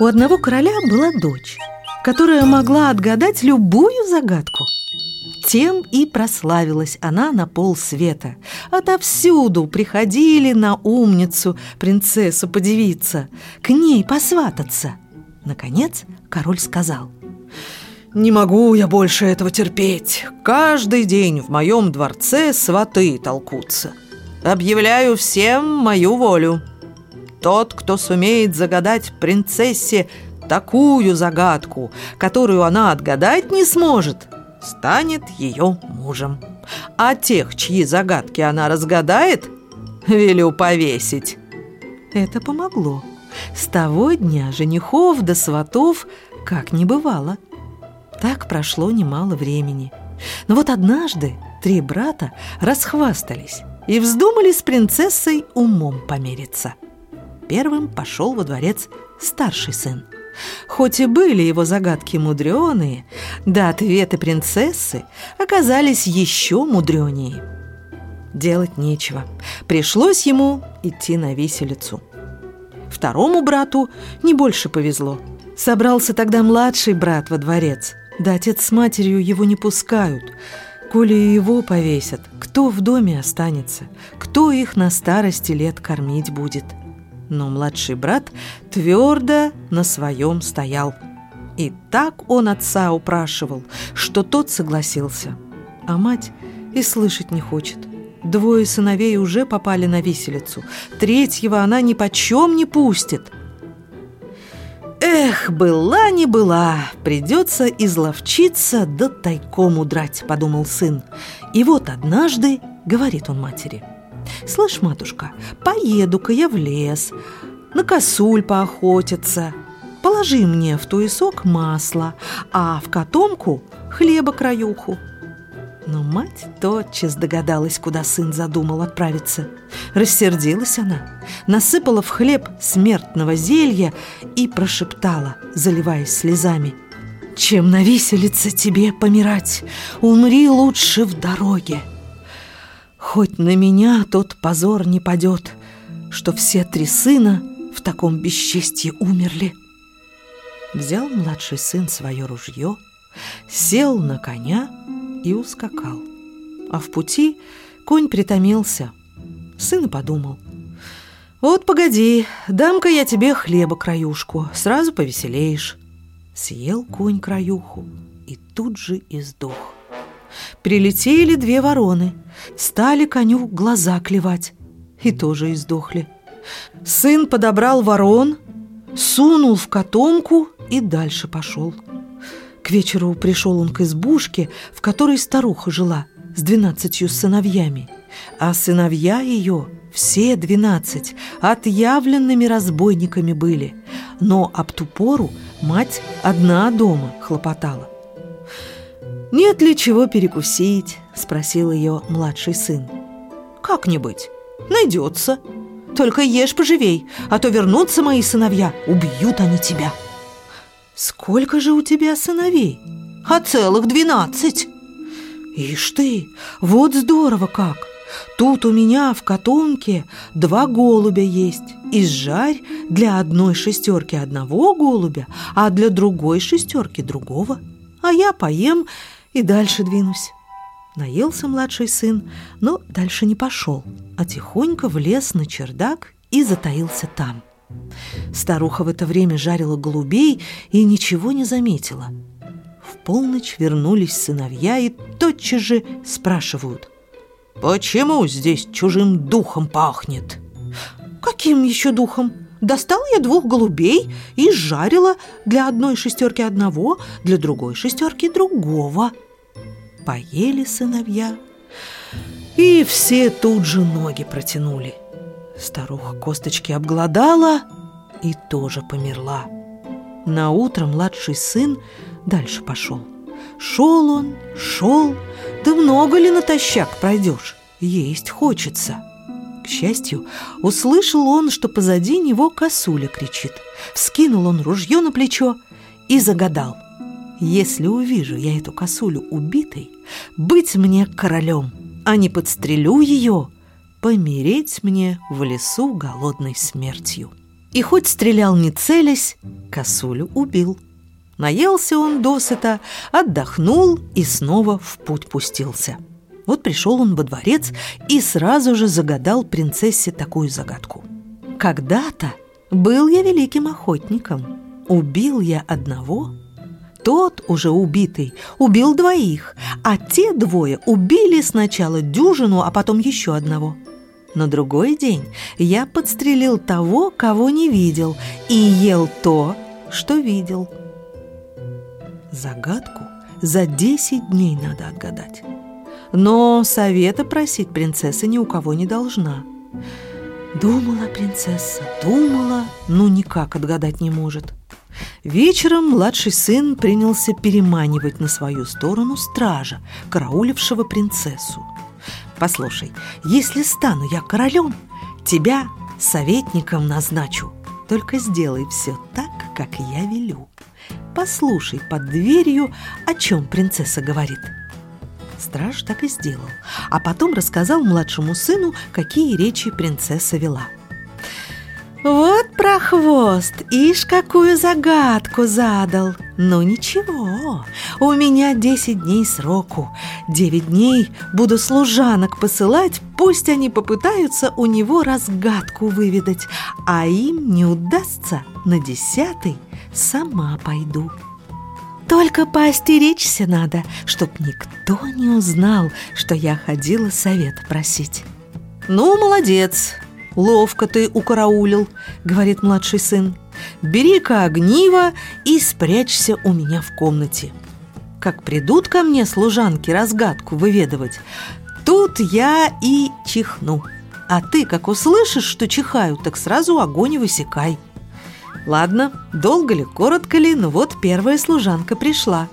У одного короля была дочь, которая могла отгадать любую загадку – тем и прославилась она на пол света. Отовсюду приходили на умницу принцессу подивиться, к ней посвататься. Наконец король сказал «Не могу я больше этого терпеть. Каждый день в моем дворце сваты толкутся. Объявляю всем мою волю. Тот, кто сумеет загадать принцессе такую загадку, которую она отгадать не сможет, станет ее мужем. А тех, чьи загадки она разгадает, велю повесить. Это помогло. С того дня женихов до сватов как не бывало. Так прошло немало времени. Но вот однажды три брата расхвастались и вздумали с принцессой умом помериться. Первым пошел во дворец старший сын. Хоть и были его загадки мудреные, да ответы принцессы оказались еще мудренее. Делать нечего. Пришлось ему идти на виселицу. Второму брату не больше повезло. Собрался тогда младший брат во дворец. Да отец с матерью его не пускают. Коли его повесят, кто в доме останется? Кто их на старости лет кормить будет?» Но младший брат твердо на своем стоял. И так он отца упрашивал, что тот согласился. А мать и слышать не хочет. Двое сыновей уже попали на виселицу. Третьего она ни почем не пустит. Эх, была не была, придется изловчиться да тайком удрать, подумал сын. И вот однажды говорит он матери – «Слышь, матушка, поеду-ка я в лес, на косуль поохотиться. Положи мне в туесок масло, а в котомку хлеба-краюху». Но мать тотчас догадалась, куда сын задумал отправиться. Рассердилась она, насыпала в хлеб смертного зелья и прошептала, заливаясь слезами. «Чем на виселице тебе помирать? Умри лучше в дороге!» Хоть на меня тот позор не падет, Что все три сына в таком бесчестье умерли. Взял младший сын свое ружье, Сел на коня и ускакал. А в пути конь притомился. Сын подумал, «Вот погоди, дам-ка я тебе хлеба-краюшку, сразу повеселеешь». Съел конь краюху и тут же и сдох. Прилетели две вороны, стали коню глаза клевать и тоже издохли. Сын подобрал ворон, сунул в котомку и дальше пошел. К вечеру пришел он к избушке, в которой старуха жила, с двенадцатью сыновьями. А сыновья ее, все двенадцать, отъявленными разбойниками были. Но об ту пору мать одна дома хлопотала. «Нет ли чего перекусить?» – спросил ее младший сын. «Как не быть? Найдется. Только ешь поживей, а то вернутся мои сыновья, убьют они тебя». «Сколько же у тебя сыновей?» «А целых двенадцать». «Ишь ты, вот здорово как! Тут у меня в котомке два голубя есть. Изжарь для одной шестерки одного голубя, а для другой шестерки другого. А я поем и дальше двинусь. Наелся младший сын, но дальше не пошел, а тихонько влез на чердак и затаился там. Старуха в это время жарила голубей и ничего не заметила. В полночь вернулись сыновья и тотчас же спрашивают. «Почему здесь чужим духом пахнет?» «Каким еще духом?» Достал я двух голубей и жарила для одной шестерки одного, для другой шестерки другого. Поели сыновья, и все тут же ноги протянули. Старуха косточки обглодала и тоже померла. На утро младший сын дальше пошел. Шел он, шел, да много ли натощак пройдешь? Есть хочется. К счастью, услышал он, что позади него косуля кричит. Вскинул он ружье на плечо и загадал. «Если увижу я эту косулю убитой, быть мне королем, а не подстрелю ее, помереть мне в лесу голодной смертью». И хоть стрелял не целясь, косулю убил. Наелся он досыта, отдохнул и снова в путь пустился. Вот пришел он во дворец и сразу же загадал принцессе такую загадку. «Когда-то был я великим охотником. Убил я одного, тот, уже убитый, убил двоих, а те двое убили сначала дюжину, а потом еще одного. На другой день я подстрелил того, кого не видел, и ел то, что видел. Загадку за десять дней надо отгадать. Но совета просить принцесса ни у кого не должна. Думала принцесса, думала, но никак отгадать не может. Вечером младший сын принялся переманивать на свою сторону стража, караулившего принцессу. Послушай, если стану я королем, тебя советником назначу. Только сделай все так, как я велю. Послушай под дверью, о чем принцесса говорит. Страж так и сделал, а потом рассказал младшему сыну, какие речи принцесса вела. «Вот прохвост, ишь, какую загадку задал! Ну ничего, у меня десять дней сроку. Девять дней буду служанок посылать, пусть они попытаются у него разгадку выведать, а им не удастся, на десятый сама пойду». Только поостеречься надо, чтоб никто не узнал, что я ходила совет просить. «Ну, молодец, ловко ты укараулил», — говорит младший сын. «Бери-ка огниво и спрячься у меня в комнате. Как придут ко мне служанки разгадку выведывать, тут я и чихну. А ты, как услышишь, что чихаю, так сразу огонь высекай». Ладно, долго ли, коротко ли, но вот первая служанка пришла.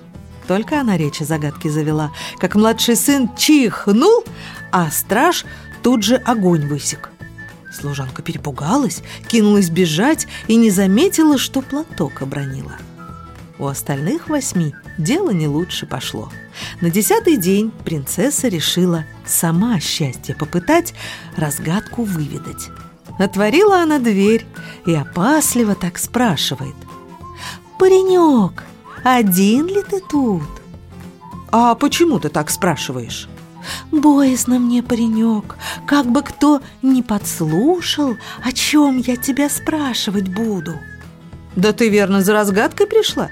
Только она речи загадки завела, как младший сын чихнул, а страж тут же огонь высек. Служанка перепугалась, кинулась бежать и не заметила, что платок обронила. У остальных восьми дело не лучше пошло. На десятый день принцесса решила сама счастье попытать, разгадку выведать. Отворила она дверь и опасливо так спрашивает. «Паренек, один ли ты тут?» «А почему ты так спрашиваешь?» «Боязно мне, паренек, как бы кто не подслушал, о чем я тебя спрашивать буду». «Да ты верно за разгадкой пришла?»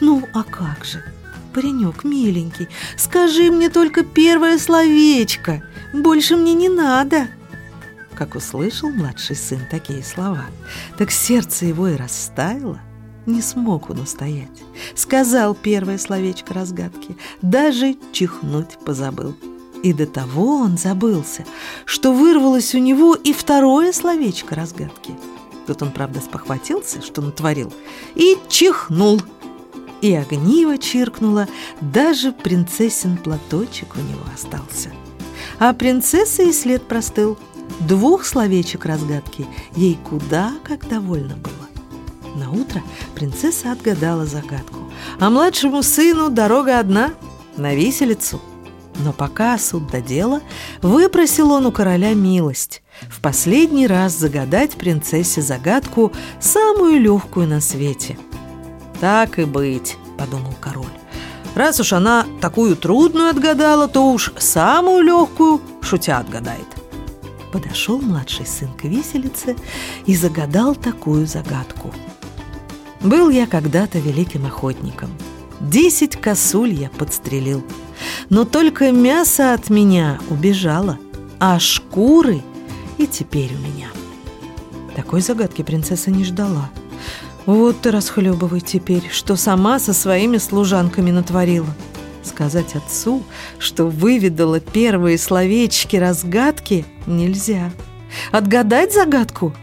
«Ну, а как же, паренек миленький, скажи мне только первое словечко, больше мне не надо». Как услышал младший сын такие слова, так сердце его и растаяло. Не смог он устоять. Сказал первое словечко разгадки, даже чихнуть позабыл. И до того он забылся, что вырвалось у него и второе словечко разгадки. Тут он, правда, спохватился, что натворил, и чихнул. И огниво чиркнуло, даже принцессин платочек у него остался. А принцесса и след простыл – Двух словечек разгадки ей куда как довольно было. На утро принцесса отгадала загадку, а младшему сыну дорога одна – на виселицу. Но пока суд до дела, выпросил он у короля милость в последний раз загадать принцессе загадку самую легкую на свете. «Так и быть», – подумал король. «Раз уж она такую трудную отгадала, то уж самую легкую шутя отгадает». Подошел младший сын к виселице и загадал такую загадку. Был я когда-то великим охотником. Десять косуль я подстрелил. Но только мясо от меня убежало, а шкуры и теперь у меня. Такой загадки принцесса не ждала. Вот ты расхлебывай теперь, что сама со своими служанками натворила. Сказать отцу, что выведала первые словечки разгадки, нельзя. Отгадать загадку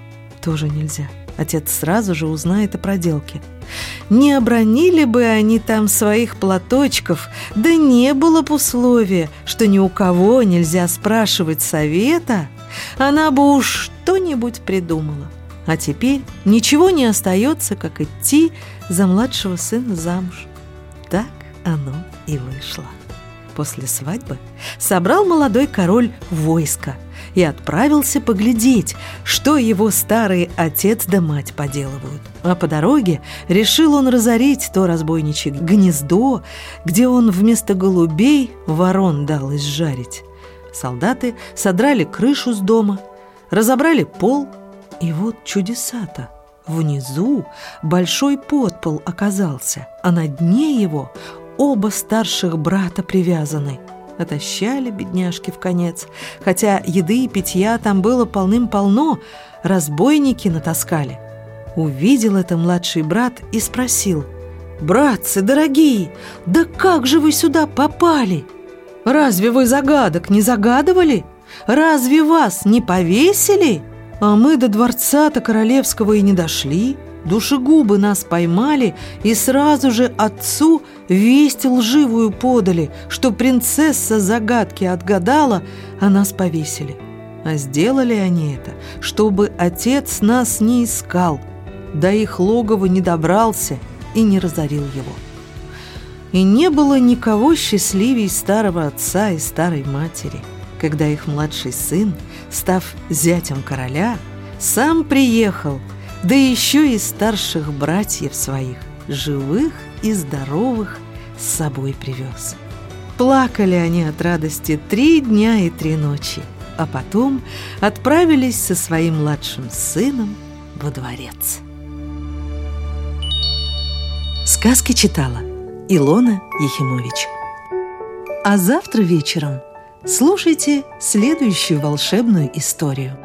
тоже нельзя. Отец сразу же узнает о проделке. Не обронили бы они там своих платочков, да не было бы условия, что ни у кого нельзя спрашивать совета, она бы уж что-нибудь придумала. А теперь ничего не остается, как идти за младшего сына замуж. Так оно и вышло. После свадьбы собрал молодой король войско и отправился поглядеть, что его старый отец да мать поделывают. А по дороге решил он разорить то разбойничье гнездо, где он вместо голубей ворон дал изжарить. Солдаты содрали крышу с дома, разобрали пол, и вот чудеса-то. Внизу большой подпол оказался, а на дне его оба старших брата привязаны. Отощали бедняжки в конец, хотя еды и питья там было полным-полно, разбойники натаскали. Увидел это младший брат и спросил, «Братцы дорогие, да как же вы сюда попали? Разве вы загадок не загадывали? Разве вас не повесили?» А мы до дворца-то королевского и не дошли. Душегубы нас поймали и сразу же отцу весть лживую подали, что принцесса загадки отгадала, а нас повесили. А сделали они это, чтобы отец нас не искал, до их логова не добрался и не разорил его. И не было никого счастливей старого отца и старой матери – когда их младший сын, став зятем короля, сам приехал, да еще и старших братьев своих, живых и здоровых, с собой привез. Плакали они от радости три дня и три ночи, а потом отправились со своим младшим сыном во дворец. Сказки читала Илона Ехимович. А завтра вечером – Слушайте следующую волшебную историю.